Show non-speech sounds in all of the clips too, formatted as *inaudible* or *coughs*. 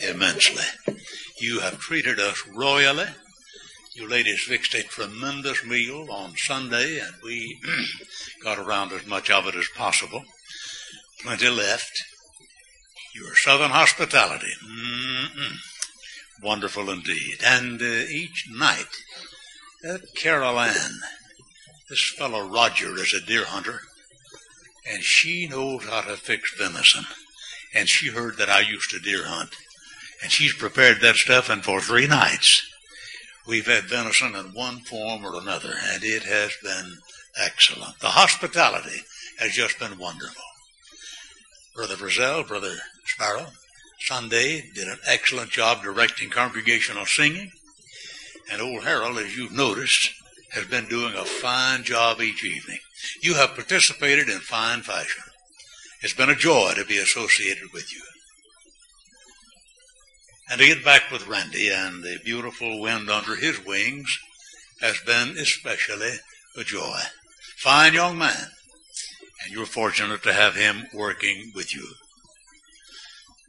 immensely. You have treated us royally. You ladies fixed a tremendous meal on Sunday, and we *clears throat* got around as much of it as possible. Plenty left. Your southern hospitality. Mm-mm. Wonderful indeed. And uh, each night, uh, Carol Ann, this fellow Roger is a deer hunter, and she knows how to fix venison. And she heard that I used to deer hunt. And she's prepared that stuff, and for three nights, we've had venison in one form or another, and it has been excellent. The hospitality has just been wonderful. Brother Frizzell, Brother Sparrow, Sunday did an excellent job directing congregational singing. And old Harold, as you've noticed, has been doing a fine job each evening. You have participated in fine fashion. It's been a joy to be associated with you. And to get back with Randy and the beautiful wind under his wings has been especially a joy. Fine young man. And you're fortunate to have him working with you.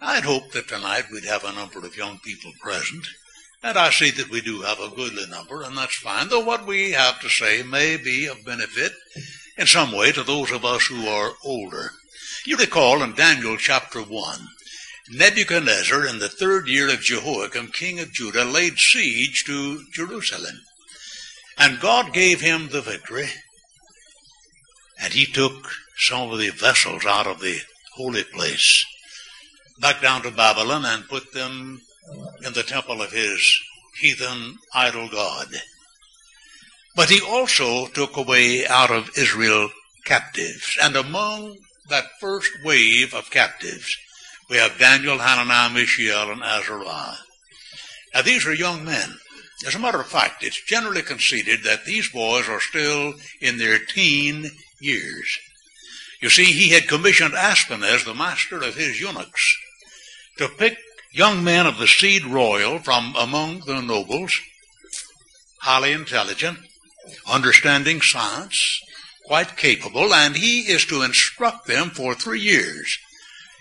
I'd hoped that tonight we'd have a number of young people present. And I see that we do have a goodly number, and that's fine, though what we have to say may be of benefit in some way to those of us who are older. You recall in Daniel chapter 1, Nebuchadnezzar in the third year of Jehoiakim, king of Judah, laid siege to Jerusalem. And God gave him the victory. And he took some of the vessels out of the holy place back down to Babylon and put them in the temple of his heathen idol god. But he also took away out of Israel captives. And among that first wave of captives, we have Daniel, Hananiah, Mishael, and Azariah. Now, these are young men. As a matter of fact, it's generally conceded that these boys are still in their teen years. You see, he had commissioned Ashpenaz, the master of his eunuchs, to pick young men of the seed royal from among the nobles, highly intelligent, understanding science, quite capable, and he is to instruct them for three years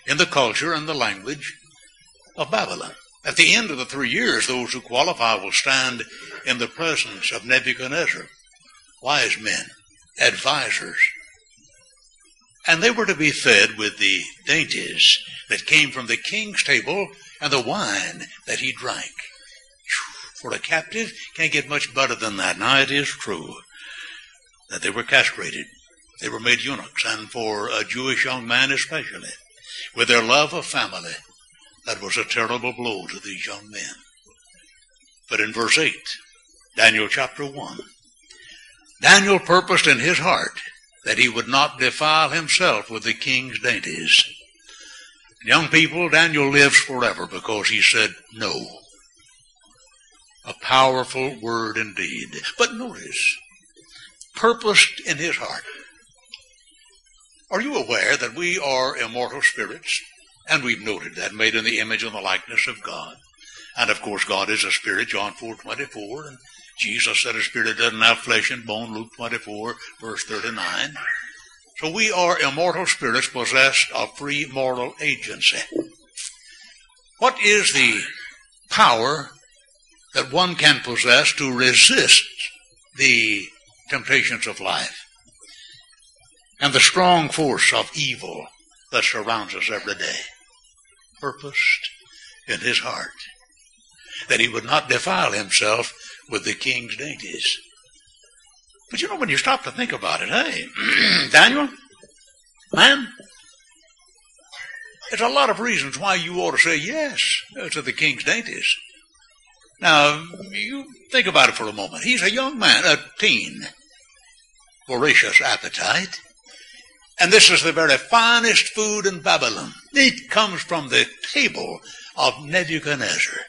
in the culture and the language of Babylon. At the end of the three years, those who qualify will stand in the presence of Nebuchadnezzar, wise men, advisors, and they were to be fed with the dainties that came from the king's table and the wine that he drank. For a captive, can't get much better than that. Now it is true that they were castrated. They were made eunuchs, and for a Jewish young man especially, with their love of family, that was a terrible blow to these young men. But in verse 8, Daniel chapter 1, Daniel purposed in his heart that he would not defile himself with the king's dainties. Young people, Daniel lives forever because he said no. A powerful word indeed. But notice, purposed in his heart. Are you aware that we are immortal spirits? And we've noted that, made in the image and the likeness of God. And of course, God is a spirit, John 4 24, and Jesus said a spirit doesn't have flesh and bone, Luke 24, verse 39. So we are immortal spirits possessed of free moral agency. What is the power that one can possess to resist the temptations of life and the strong force of evil that surrounds us every day? Purposed in his heart that he would not defile himself with the king's dainties. But you know, when you stop to think about it, hey, *clears throat* Daniel, man, there's a lot of reasons why you ought to say yes uh, to the king's dainties. Now, you think about it for a moment. He's a young man, a teen, voracious appetite, and this is the very finest food in Babylon. It comes from the table of Nebuchadnezzar.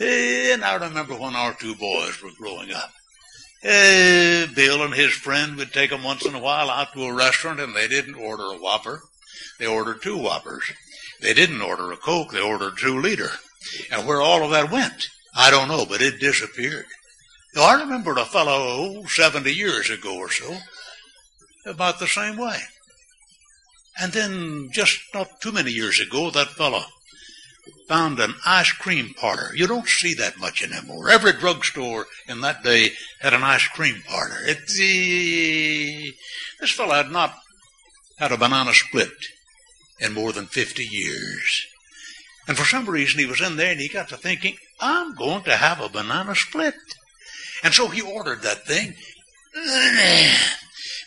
And I remember when our two boys were growing up. Uh, Bill and his friend would take them once in a while out to a restaurant and they didn't order a Whopper. They ordered two Whoppers. They didn't order a Coke. They ordered two liter. And where all of that went, I don't know, but it disappeared. Now, I remember a fellow oh, 70 years ago or so about the same way. And then just not too many years ago, that fellow found an ice cream parlor. You don't see that much anymore. Every drugstore in that day had an ice cream parlor. It, uh, this fellow had not had a banana split in more than 50 years. And for some reason he was in there and he got to thinking, I'm going to have a banana split. And so he ordered that thing.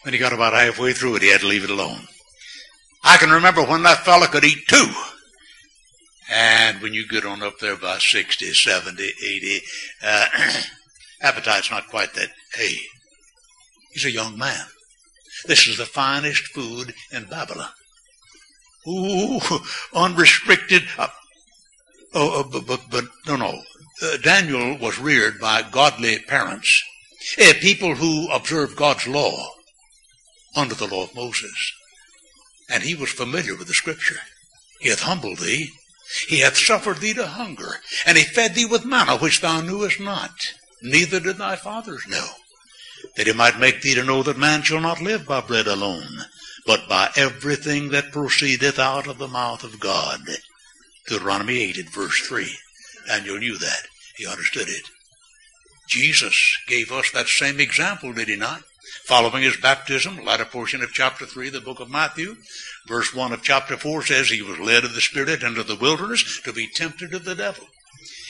When he got about halfway through it, he had to leave it alone. I can remember when that fella could eat two. And when you get on up there by 60, 70, 80, uh, *clears throat* appetite's not quite that. Hey, he's a young man. This is the finest food in Babylon. Ooh, unrestricted. Uh, oh, uh, but, but, but, no, no. Uh, Daniel was reared by godly parents, uh, people who observed God's law under the law of Moses. And he was familiar with the scripture. He hath humbled thee he hath suffered thee to hunger, and he fed thee with manna which thou knewest not, neither did thy fathers know, that he might make thee to know that man shall not live by bread alone, but by everything that proceedeth out of the mouth of God. Deuteronomy 8 at verse 3. Daniel knew that. He understood it. Jesus gave us that same example, did he not? Following his baptism, latter portion of chapter 3, the book of Matthew, verse 1 of chapter 4 says he was led of the Spirit into the wilderness to be tempted of the devil.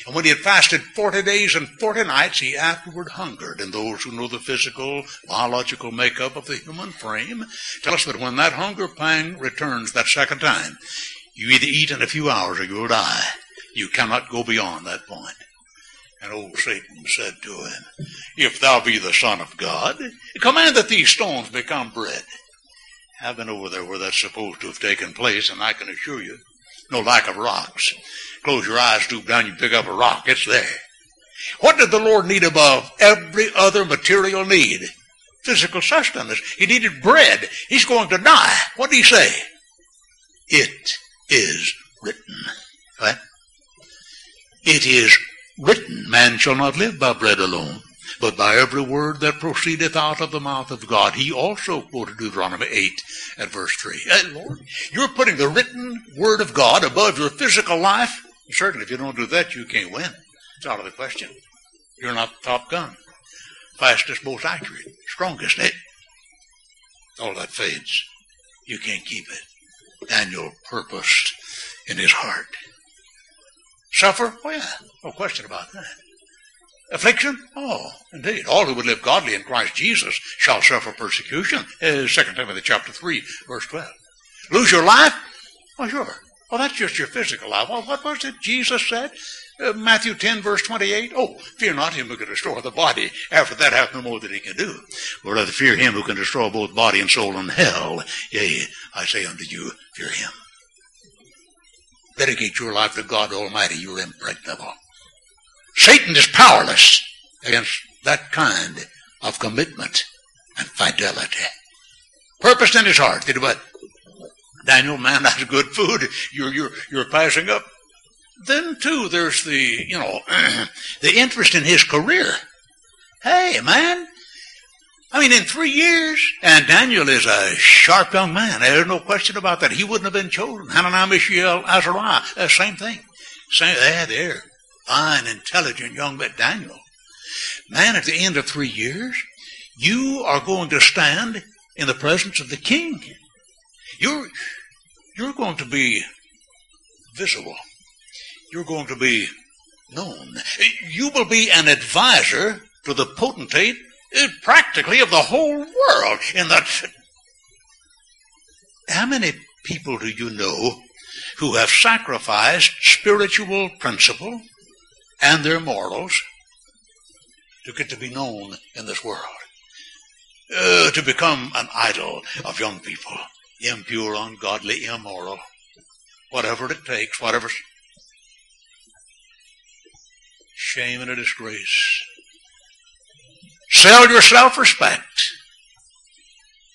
And when he had fasted 40 days and 40 nights, he afterward hungered. And those who know the physical, biological makeup of the human frame tell us that when that hunger pang returns that second time, you either eat in a few hours or you'll die. You cannot go beyond that point. And old Satan said to him, If thou be the Son of God, command that these stones become bread. I've been over there where that's supposed to have taken place, and I can assure you, no lack of rocks. Close your eyes, stoop down, you pick up a rock, it's there. What did the Lord need above every other material need? Physical sustenance. He needed bread. He's going to die. What did he say? It is written. What? It is written, Man shall not live by bread alone, but by every word that proceedeth out of the mouth of God. He also quoted Deuteronomy 8 at verse 3. Hey, Lord, you're putting the written word of God above your physical life? Certainly, if you don't do that, you can't win. It's out of the question. You're not the top gun. Fastest, most accurate, strongest. It, all that fades. You can't keep it. Daniel purposed in his heart. Suffer? Oh, yeah. No question about that. Affliction? Oh, indeed. All who would live godly in Christ Jesus shall suffer persecution. Uh, 2 Timothy chapter 3, verse 12. Lose your life? Oh, sure. Well, that's just your physical life. Well, what was it Jesus said? Uh, Matthew 10, verse 28. Oh, fear not him who can destroy the body. After that hath no more that he can do. But rather fear him who can destroy both body and soul in hell. Yea, I say unto you, fear him. Dedicate your life to God Almighty. You're impregnable. Satan is powerless against that kind of commitment and fidelity. Purpose in his heart. Did what? Daniel, man, *laughs* that's good food. You're, you're, you're passing up. Then too, there's the, you know, *clears throat* the interest in his career. Hey, man, I mean, in three years, and Daniel is a sharp young man. There's no question about that. He wouldn't have been chosen. Hananiah, Mishael, Azariah, uh, same thing. Same, there, there. Fine, intelligent young man, Daniel. Man, at the end of three years, you are going to stand in the presence of the king. You're, you're going to be visible. You're going to be known. You will be an advisor to the potentate eh, practically of the whole world in that. How many people do you know who have sacrificed spiritual principle and their morals to get to be known in this world? Uh, to become an idol of young people, impure, ungodly, immoral, whatever it takes, whatever. Shame and a disgrace. Sell your self-respect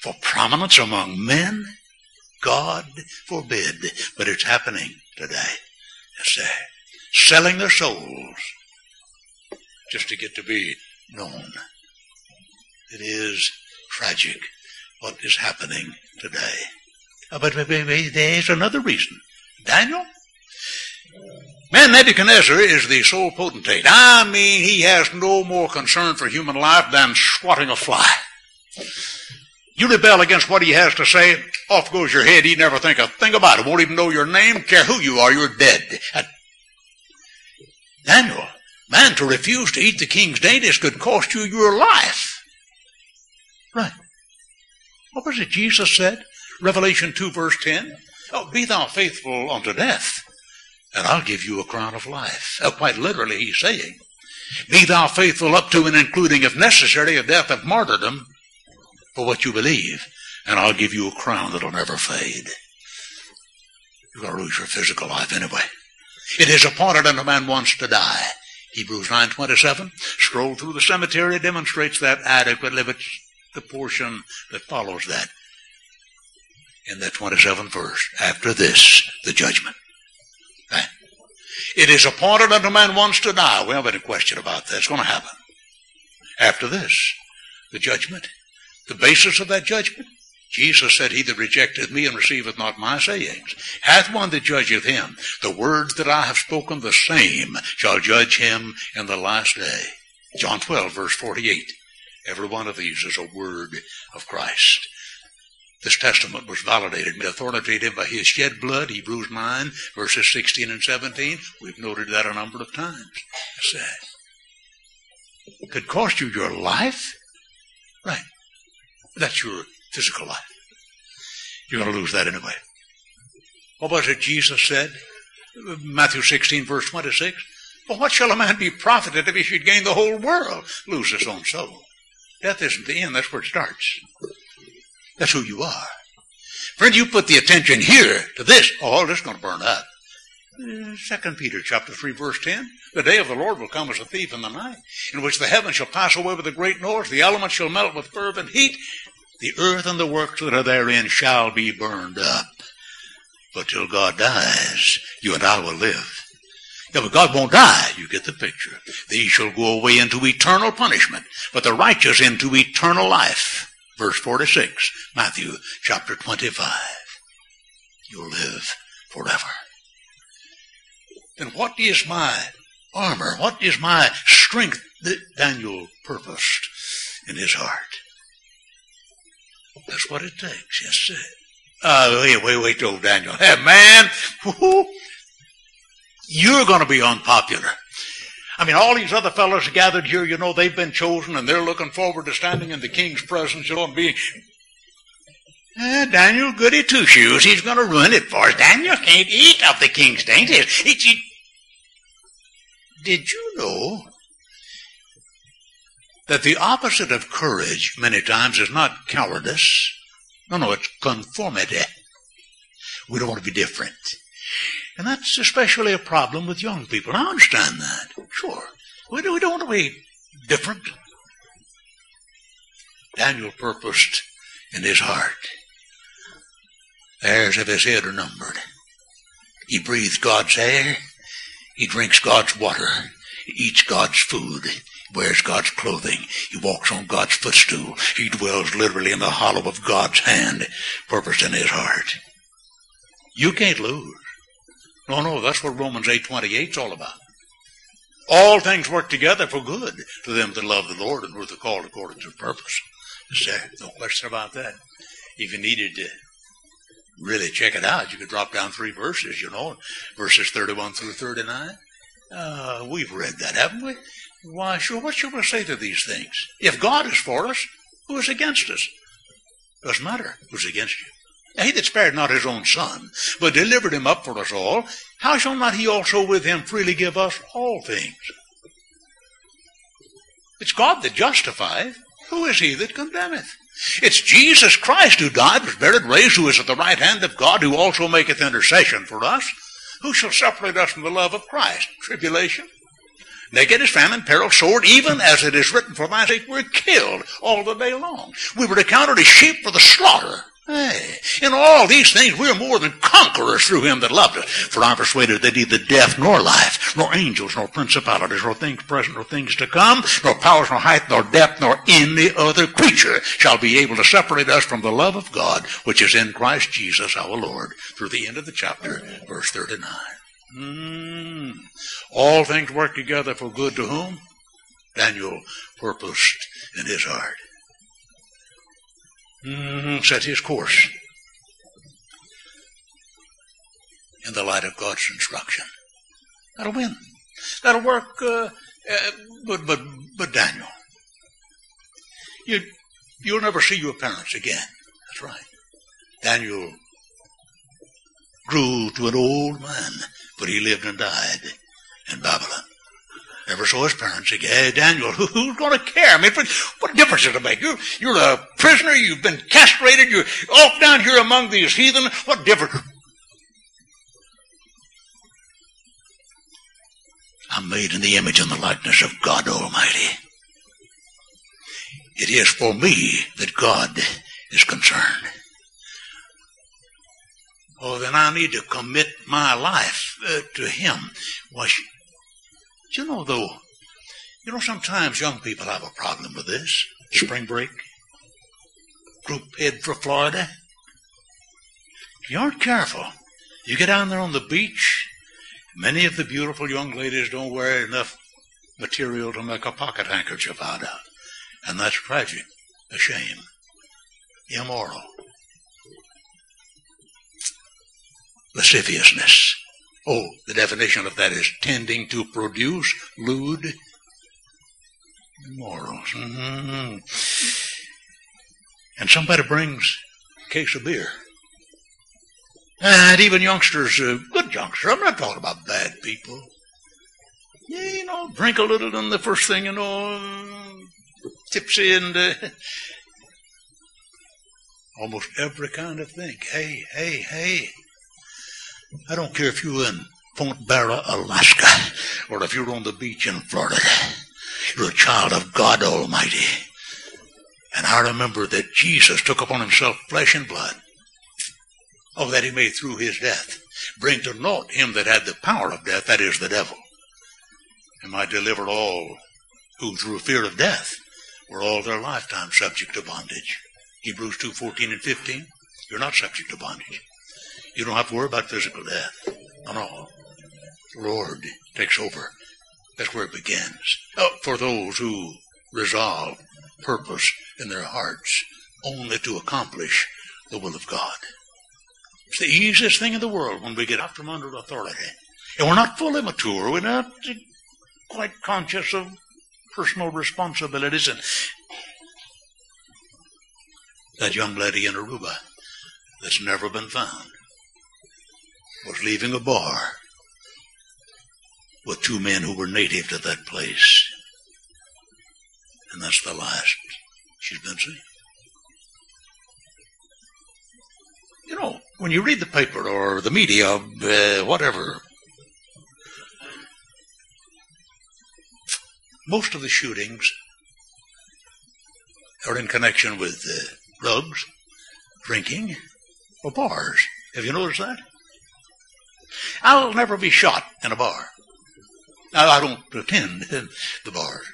for prominence among men? God forbid, but it's happening today. Yes, sir. Selling their souls just to get to be known. It is tragic what is happening today. Uh, but, there's another reason. Daniel, Man, Nebuchadnezzar is the sole potentate. I mean, he has no more concern for human life than swatting a fly. You rebel against what he has to say, off goes your head. He never think a thing about it. Won't even know your name, care who you are, you're dead. Daniel, man, to refuse to eat the king's dainties could cost you your life. Right. What was it Jesus said? Revelation 2 verse 10. Oh, be thou faithful unto death, and I'll give you a crown of life. Oh, quite literally, he's saying, be thou faithful up to and including, if necessary, a death of martyrdom for what you believe, and I'll give you a crown that'll never fade. You're going to lose your physical life anyway. It is appointed unto man once to die. Hebrews 9.27. Scroll through the cemetery demonstrates that adequately, but the portion that follows that in the 27th verse. After this, the judgment. Right? It is appointed unto man once to die. We have any question about that. It's going to happen. After this, the judgment. The basis of that judgment? Jesus said, He that rejecteth me and receiveth not my sayings hath one that judgeth him. The words that I have spoken, the same shall judge him in the last day. John 12, verse 48. Every one of these is a word of Christ. This testament was validated, made authoritative by his shed blood, Hebrews 9, verses 16 and 17. We've noted that a number of times. Sad. Could cost you your life? Right. That's your physical life. You're going to lose that anyway. What was it Jesus said? Matthew 16, verse 26. But what shall a man be profited if he should gain the whole world, lose his own soul? Death isn't the end, that's where it starts. That's who you are. Friend, you put the attention here to this, all this is going to burn up. Second Peter chapter 3 verse 10. The day of the Lord will come as a thief in the night, in which the heavens shall pass away with a great noise, the elements shall melt with fervent heat, the earth and the works that are therein shall be burned up. But till God dies, you and I will live. Yeah, but God won't die. You get the picture. These shall go away into eternal punishment, but the righteous into eternal life. Verse 46, Matthew chapter 25. You'll live forever. Then what is my armor? What is my strength that Daniel purposed in his heart? That's what it takes, yes, sir. Uh, wait, wait, wait, old Daniel. Hey, man, you're going to be unpopular. I mean, all these other fellows gathered here, you know, they've been chosen and they're looking forward to standing in the king's presence, you know, and being. Uh, Daniel Goody Two Shoes, he's going to ruin it for us. Daniel can't eat of the king's dainties. Did you know that the opposite of courage many times is not cowardice? No, no, it's conformity. We don't want to be different. And that's especially a problem with young people. I understand that. Sure. We, do, we don't want to be different. Daniel purposed in his heart. The hairs of his head are numbered. He breathes God's air. He drinks God's water. He eats God's food. Wears God's clothing. He walks on God's footstool. He dwells literally in the hollow of God's hand, purpose in his heart. You can't lose. No, no, that's what Romans 8.28 is all about. All things work together for good to them that love the Lord and who are called according to purpose. No question about that. If you needed to really check it out, you could drop down three verses, you know, verses 31 through 39. Uh, we've read that, haven't we? Why, sure, what should we say to these things? If God is for us, who is against us? Doesn't matter who's against you. He that spared not his own son, but delivered him up for us all, how shall not he also with him freely give us all things? It's God that justifieth. Who is he that condemneth? It's Jesus Christ who died, was buried, raised, who is at the right hand of God, who also maketh intercession for us. Who shall separate us from the love of Christ? Tribulation, nakedness, famine, peril, sword, even as it is written, for thy sake we're killed all the day long. We were accounted as sheep for the slaughter. Hey, in all these things we are more than conquerors through him that loved us. For I'm persuaded that neither death nor life, nor angels, nor principalities, nor things present, nor things to come, nor powers, nor height, nor depth, nor any other creature shall be able to separate us from the love of God, which is in Christ Jesus our Lord. Through the end of the chapter, verse 39. Mm. All things work together for good to whom? Daniel purposed in his heart. Mm, set his course in the light of God's instruction. That'll win. That'll work. Uh, uh, but but but Daniel, you you'll never see your parents again. That's right. Daniel grew to an old man, but he lived and died in Babylon. Never saw his parents again. Daniel, who, who's going to care? I mean, what difference does it make? You're, you're a prisoner. You've been castrated. You're off down here among these heathen. What difference? I'm made in the image and the likeness of God Almighty. It is for me that God is concerned. Oh, then I need to commit my life uh, to Him. Why, you know, though, you know, sometimes young people have a problem with this. Spring break, group head for Florida. If you aren't careful, you get down there on the beach, many of the beautiful young ladies don't wear enough material to make a pocket handkerchief out of. And that's tragic, a shame, immoral. Lasciviousness. Oh, the definition of that is tending to produce lewd morals. Mm-hmm. And somebody brings a case of beer. And even youngsters, uh, good youngsters, I'm not talking about bad people. Yeah, you know, drink a little and the first thing you know, tipsy and uh, *laughs* almost every kind of thing. Hey, hey, hey. I don't care if you're in Point Barrow, Alaska, or if you're on the beach in Florida. You're a child of God Almighty. And I remember that Jesus took upon himself flesh and blood. Oh, that he may through his death bring to naught him that had the power of death, that is the devil. And might deliver all who through fear of death were all their lifetime subject to bondage. Hebrews 2, 14 and 15. You're not subject to bondage. You don't have to worry about physical death. No. The Lord takes over. That's where it begins. Oh, for those who resolve purpose in their hearts only to accomplish the will of God. It's the easiest thing in the world when we get out from under authority. And we're not fully mature. We're not quite conscious of personal responsibilities. And that young lady in Aruba that's never been found was leaving a bar with two men who were native to that place. And that's the last she's been seen. You know, when you read the paper or the media, uh, whatever, most of the shootings are in connection with uh, drugs, drinking, or bars. Have you noticed that? I'll never be shot in a bar. Now, I don't attend *laughs* the bars.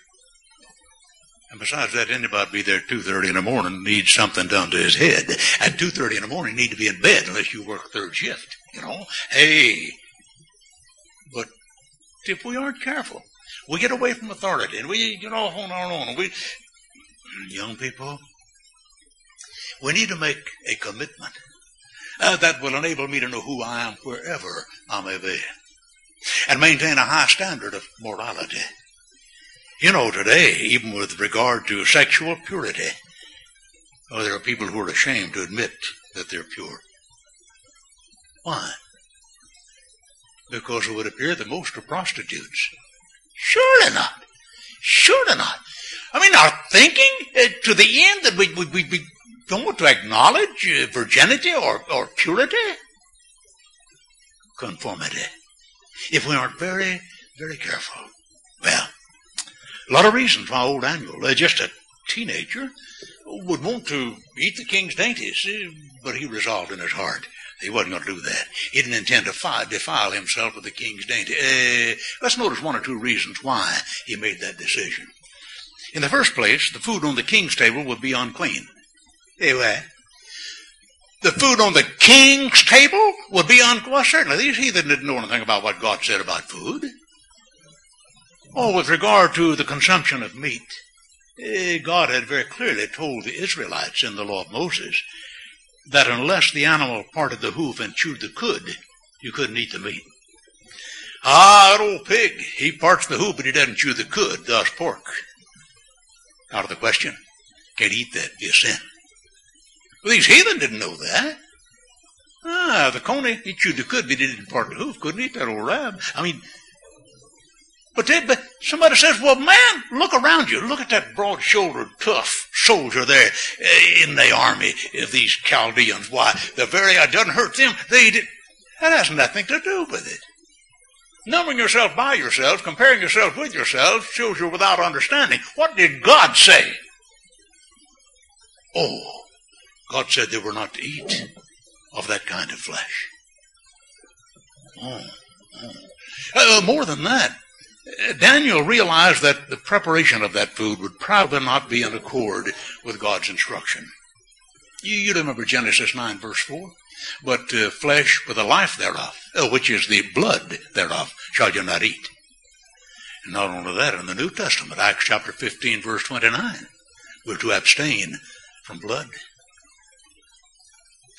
And besides that, anybody be there at 2.30 in the morning needs something done to his head. At 2.30 in the morning, you need to be in bed unless you work third shift, you know. Hey, but if we aren't careful, we get away from authority and we, you know, on our own. We, young people, we need to make a commitment uh, that will enable me to know who I am wherever I may be and maintain a high standard of morality. You know, today, even with regard to sexual purity, oh, there are people who are ashamed to admit that they're pure. Why? Because it would appear that most are prostitutes. Surely not. Surely not. I mean, our thinking uh, to the end that we, we, we, we don't want to acknowledge uh, virginity or, or purity? Conformity. If we aren't very, very careful. Well, a lot of reasons why old Daniel, uh, just a teenager, would want to eat the king's dainties, uh, but he resolved in his heart he wasn't going to do that. He didn't intend to fi- defile himself with the king's dainty. Uh, let's notice one or two reasons why he made that decision. In the first place, the food on the king's table would be unclean. Anyway, the food on the king's table would be unclean. Certainly these heathen didn't know anything about what God said about food. Or with regard to the consumption of meat, eh, God had very clearly told the Israelites in the law of Moses that unless the animal parted the hoof and chewed the cud, you couldn't eat the meat. Ah, that old pig, he parts the hoof, but he doesn't chew the cud, thus pork. Out of the question. Can't eat that, be a sin. These heathen didn't know that. Ah, the coney, he chewed the cud, but he didn't part the hoof, couldn't eat that old rab. I mean, but, they, but somebody says, well, man, look around you. Look at that broad-shouldered, tough soldier there eh, in the army of these Chaldeans. Why, the very, it doesn't hurt them. They did. That has nothing to do with it. Numbering yourself by yourself, comparing yourself with yourself, shows you're without understanding. What did God say? Oh, God said they were not to eat of that kind of flesh. Oh, oh. Uh, more than that, Daniel realized that the preparation of that food would probably not be in accord with God's instruction. You, you remember Genesis 9, verse 4? But uh, flesh with the life thereof, uh, which is the blood thereof, shall you not eat. And not only that, in the New Testament, Acts chapter 15, verse 29, we're to abstain from blood.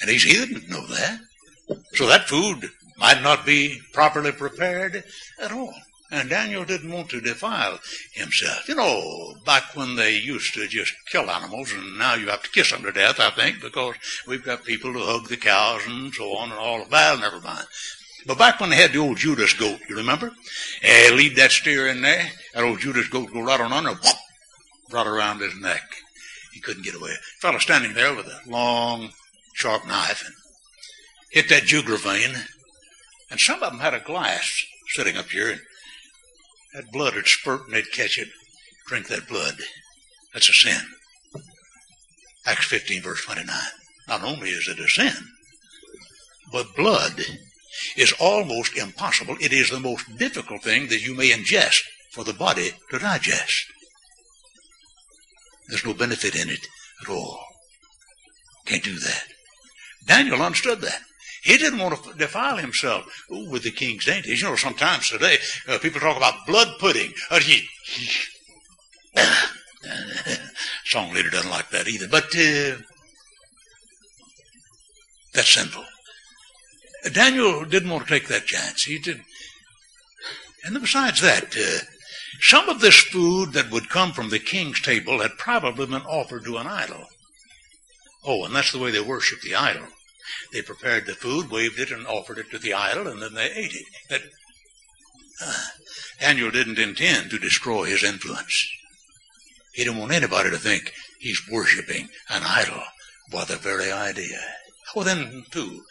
And he's, he didn't know that. So that food might not be properly prepared at all. And Daniel didn't want to defile himself. You know, back when they used to just kill animals, and now you have to kiss them to death, I think, because we've got people who hug the cows and so on and all of that. Never mind. But back when they had the old Judas goat, you remember? Eh, lead that steer in there. That old Judas goat go right on under, whoop, right around his neck. He couldn't get away. Fellow standing there with a long, sharp knife and hit that jugular vein. And some of them had a glass sitting up here, and that blood would spurt and they'd catch it, drink that blood. That's a sin. Acts 15, verse 29. Not only is it a sin, but blood is almost impossible. It is the most difficult thing that you may ingest for the body to digest. There's no benefit in it at all. Can't do that. Daniel understood that. He didn't want to defile himself with the king's dainties. You know, sometimes today uh, people talk about blood pudding. Uh, he, he, *coughs* song leader doesn't like that either. But uh, that's sinful. Daniel didn't want to take that chance. He did. And besides that, uh, some of this food that would come from the king's table had probably been offered to an idol. Oh, and that's the way they worship the idol. They prepared the food, waved it, and offered it to the idol, and then they ate it. That uh, Daniel didn't intend to destroy his influence. He didn't want anybody to think he's worshiping an idol by the very idea. Well, then, too,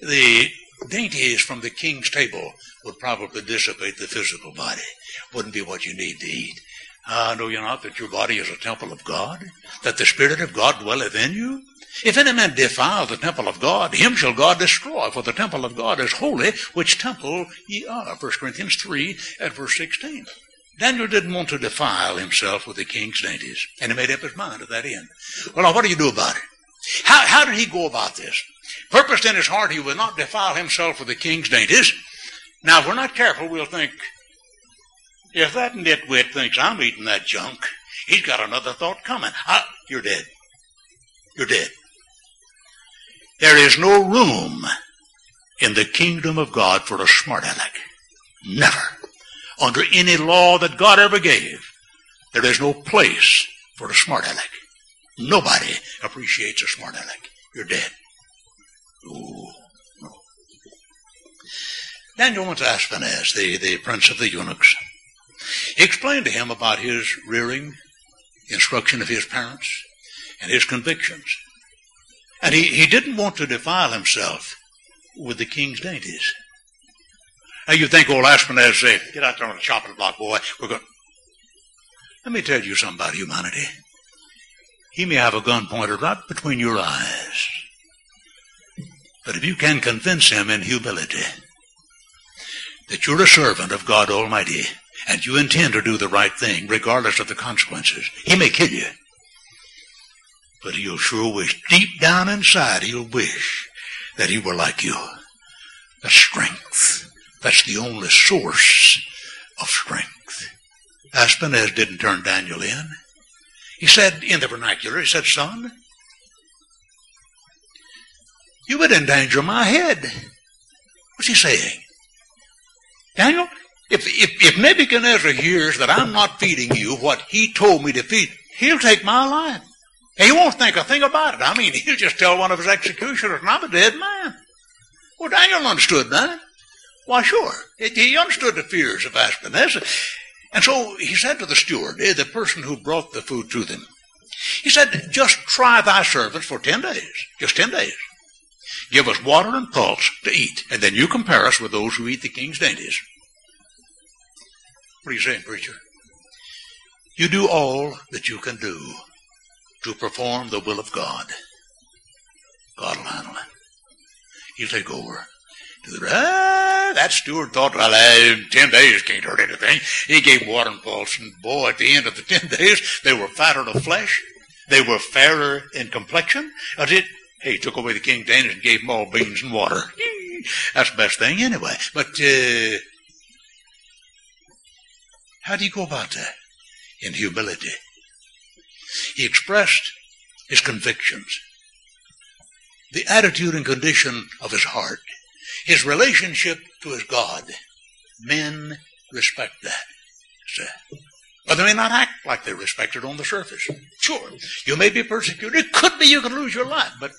the dainties from the king's table would probably dissipate the physical body. Wouldn't be what you need to eat. Ah, know you not that your body is a temple of God? That the Spirit of God dwelleth in you? If any man defile the temple of God, him shall God destroy, for the temple of God is holy, which temple ye are. 1 Corinthians 3 at verse 16. Daniel didn't want to defile himself with the king's dainties, and he made up his mind to that end. Well, now, what do you do about it? How, how did he go about this? Purposed in his heart he would not defile himself with the king's dainties. Now, if we're not careful, we'll think, if that nitwit thinks I'm eating that junk, he's got another thought coming. I, you're dead. You're dead. There is no room in the kingdom of God for a smart aleck. Never. Under any law that God ever gave, there is no place for a smart aleck. Nobody appreciates a smart aleck. You're dead. Ooh, no. Daniel went to Ashpenaz, the, the prince of the eunuchs. He explained to him about his rearing, instruction of his parents, and his convictions. And he, he didn't want to defile himself with the king's dainties. Now you think old Ashpenaz said, get out there on the chopping block, boy. We're going. Let me tell you something about humanity. He may have a gun pointed right between your eyes. But if you can convince him in humility that you're a servant of God Almighty and you intend to do the right thing regardless of the consequences, he may kill you. But he'll sure wish, deep down inside, he'll wish that he were like you. The strength. That's the only source of strength. Ashpenaz didn't turn Daniel in. He said in the vernacular, he said, son, you would endanger my head. What's he saying? Daniel, if, if, if Nebuchadnezzar hears that I'm not feeding you what he told me to feed, he'll take my life. He won't think a thing about it. I mean, he'll just tell one of his executioners, and I'm a dead man. Well, Daniel understood that. Why, sure. He understood the fears of Ashpenaz. And so he said to the steward, eh, the person who brought the food to them, he said, just try thy servants for ten days. Just ten days. Give us water and pulse to eat, and then you compare us with those who eat the king's dainties. You saying, preacher? You do all that you can do to perform the will of God. God will handle it. He'll take over. Ah, that steward thought, well, uh, ten days can't hurt anything. He gave water and pulse, and boy, at the end of the ten days, they were fatter of flesh. They were fairer in complexion. That's it. Hey, he took away the king Danish and gave them all beans and water. That's the best thing anyway. But, uh, how do you go about that? In humility. He expressed his convictions, the attitude and condition of his heart, his relationship to his God. Men respect that. So, but they may not act like they respect it on the surface. Sure, you may be persecuted. It could be you could lose your life, but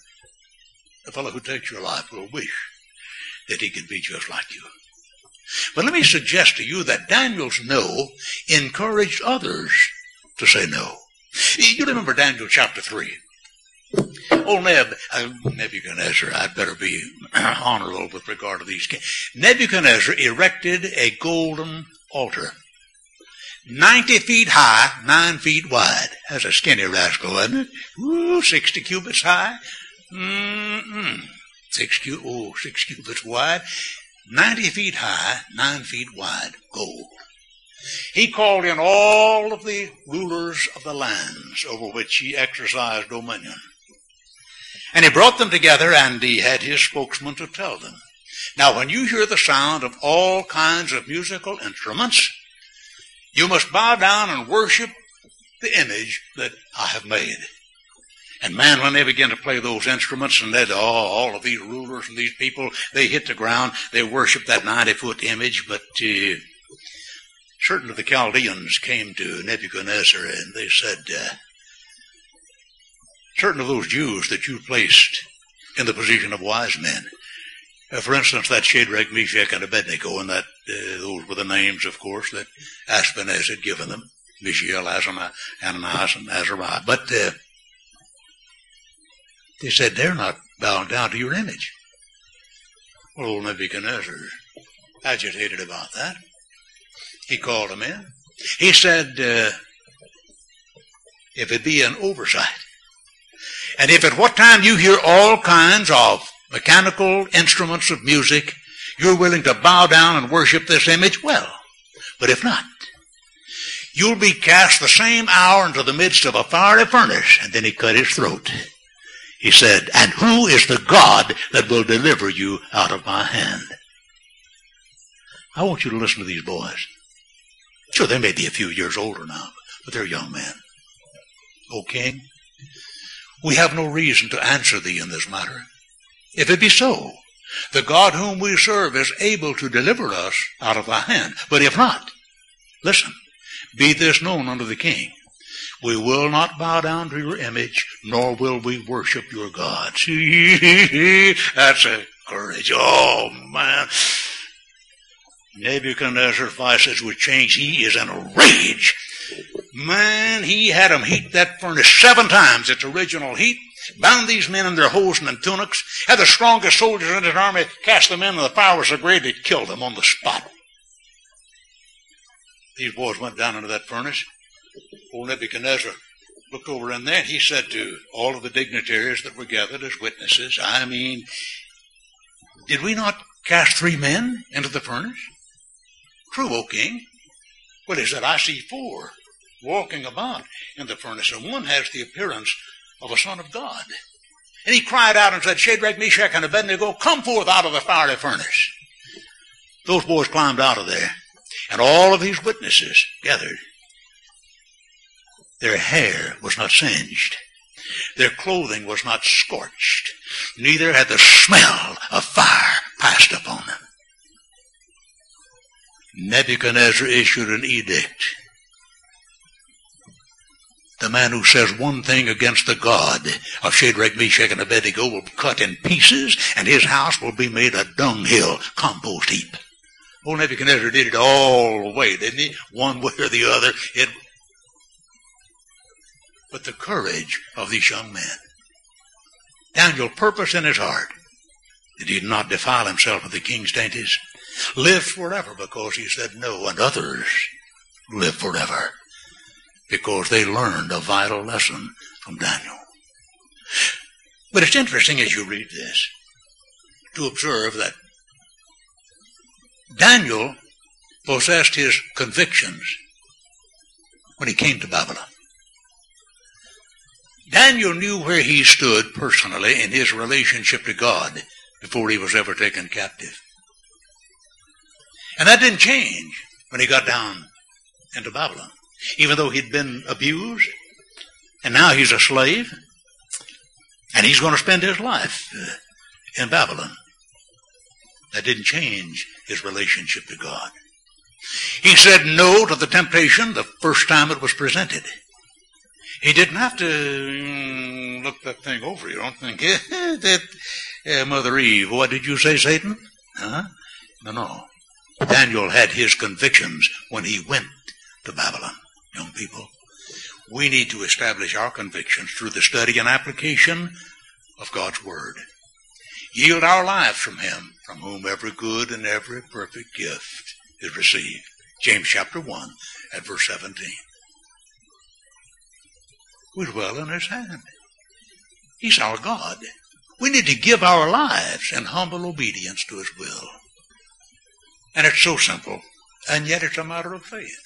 the fellow who takes your life will wish that he could be just like you. But let me suggest to you that Daniel's no encouraged others to say no. You remember Daniel chapter 3. Old Neb, uh, Nebuchadnezzar, I'd better be *clears throat* honorable with regard to these. Nebuchadnezzar erected a golden altar. 90 feet high, 9 feet wide. That's a skinny rascal, isn't it? Ooh, 60 cubits high. Mm-mm. Six, cu- oh, six cubits wide. 90 feet high, 9 feet wide, gold. He called in all of the rulers of the lands over which he exercised dominion. And he brought them together and he had his spokesman to tell them. Now, when you hear the sound of all kinds of musical instruments, you must bow down and worship the image that I have made. And man, when they begin to play those instruments and that, oh, all of these rulers and these people, they hit the ground, they worship that 90 foot image, but, uh, certain of the Chaldeans came to Nebuchadnezzar and they said, uh, certain of those Jews that you placed in the position of wise men, uh, for instance, that Shadrach, Meshach, and Abednego, and that uh, those were the names, of course, that Ashpenaz had given them, Mishael, Ananias, and Azariah. But uh, they said they're not bowing down to your image. Well, old Nebuchadnezzar agitated about that. He called them in. He said, uh, if it be an oversight, and if at what time you hear all kinds of mechanical instruments of music, you're willing to bow down and worship this image, well, but if not, you'll be cast the same hour into the midst of a fiery furnace. And then he cut his throat. He said, And who is the God that will deliver you out of my hand? I want you to listen to these boys. Sure, they may be a few years older now, but they're young men. O king, we have no reason to answer thee in this matter. If it be so, the God whom we serve is able to deliver us out of thy hand. But if not, listen, be this known unto the king. We will not bow down to your image, nor will we worship your gods. *laughs* That's a courage. Oh, man. Nebuchadnezzar's vices would change. He is in a rage. Man, he had them heat that furnace seven times its original heat, bound these men in their hosen and tunics, had the strongest soldiers in his army cast them in, and the fire was so great it killed them on the spot. These boys went down into that furnace. Old Nebuchadnezzar looked over in there he said to all of the dignitaries that were gathered as witnesses, I mean, did we not cast three men into the furnace? True, O king. Well, he said, I see four walking about in the furnace, and one has the appearance of a son of God. And he cried out and said, Shadrach, Meshach, and Abednego, come forth out of the fiery furnace. Those boys climbed out of there, and all of these witnesses gathered. Their hair was not singed. Their clothing was not scorched. Neither had the smell of fire passed upon them. Nebuchadnezzar issued an edict the man who says one thing against the God of Shadrach, Meshach, and Abednego will be cut in pieces, and his house will be made a dunghill, compost heap. Old Nebuchadnezzar did it all the way, didn't he? One way or the other. It... But the courage of these young men. Daniel purpose in his heart that he did not defile himself with the king's dainties. Live forever because he said no, and others live forever because they learned a vital lesson from Daniel. But it's interesting as you read this to observe that Daniel possessed his convictions when he came to Babylon. Daniel knew where he stood personally in his relationship to God before he was ever taken captive. And that didn't change when he got down into Babylon even though he'd been abused. And now he's a slave. And he's going to spend his life uh, in Babylon. That didn't change his relationship to God. He said no to the temptation the first time it was presented. He didn't have to mm, look that thing over. You don't think, eh, *laughs* that eh, Mother Eve, what did you say, Satan? Huh? No, no. Daniel had his convictions when he went to Babylon young people. We need to establish our convictions through the study and application of God's Word. Yield our lives from Him, from whom every good and every perfect gift is received. James chapter 1 at verse 17. We dwell in His hand. He's our God. We need to give our lives in humble obedience to His will. And it's so simple, and yet it's a matter of faith.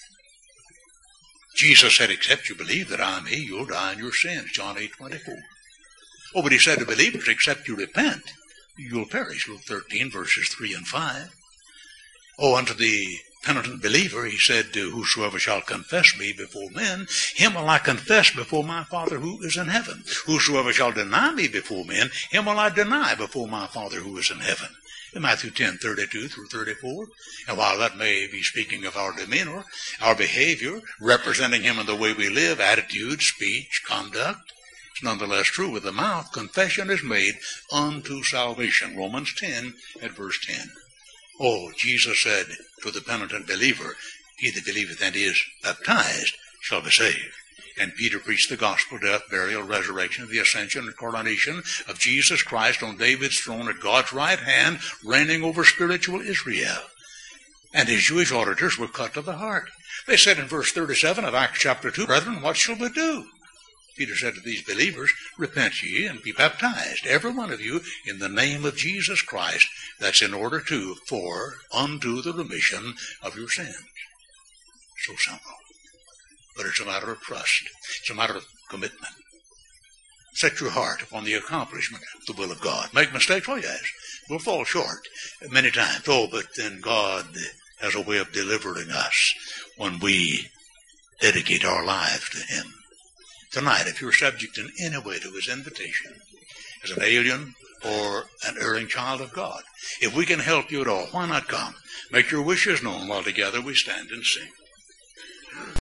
Jesus said, except you believe that I am he, you'll die in your sins. John 8, 24. Oh, but he said to believers, except you repent, you'll perish. Luke 13, verses 3 and 5. Oh, unto the penitent believer, he said, Whosoever shall confess me before men, him will I confess before my Father who is in heaven. Whosoever shall deny me before men, him will I deny before my Father who is in heaven in Matthew 10, 32 through 34. And while that may be speaking of our demeanor, our behavior, representing Him in the way we live, attitude, speech, conduct, it's nonetheless true with the mouth. Confession is made unto salvation. Romans 10 at verse 10. Oh, Jesus said to the penitent believer, He that believeth and is baptized shall be saved. And Peter preached the gospel, death, burial, resurrection, the ascension and coronation of Jesus Christ on David's throne at God's right hand, reigning over spiritual Israel. And his Jewish auditors were cut to the heart. They said in verse 37 of Acts chapter 2, Brethren, what shall we do? Peter said to these believers, Repent ye and be baptized, every one of you, in the name of Jesus Christ. That's in order to, for, unto the remission of your sins. So simple. But it's a matter of trust. It's a matter of commitment. Set your heart upon the accomplishment of the will of God. Make mistakes? Oh, yes. We'll fall short many times. Oh, but then God has a way of delivering us when we dedicate our lives to Him. Tonight, if you're subject in any way to His invitation, as an alien or an erring child of God, if we can help you at all, why not come? Make your wishes known while together we stand and sing.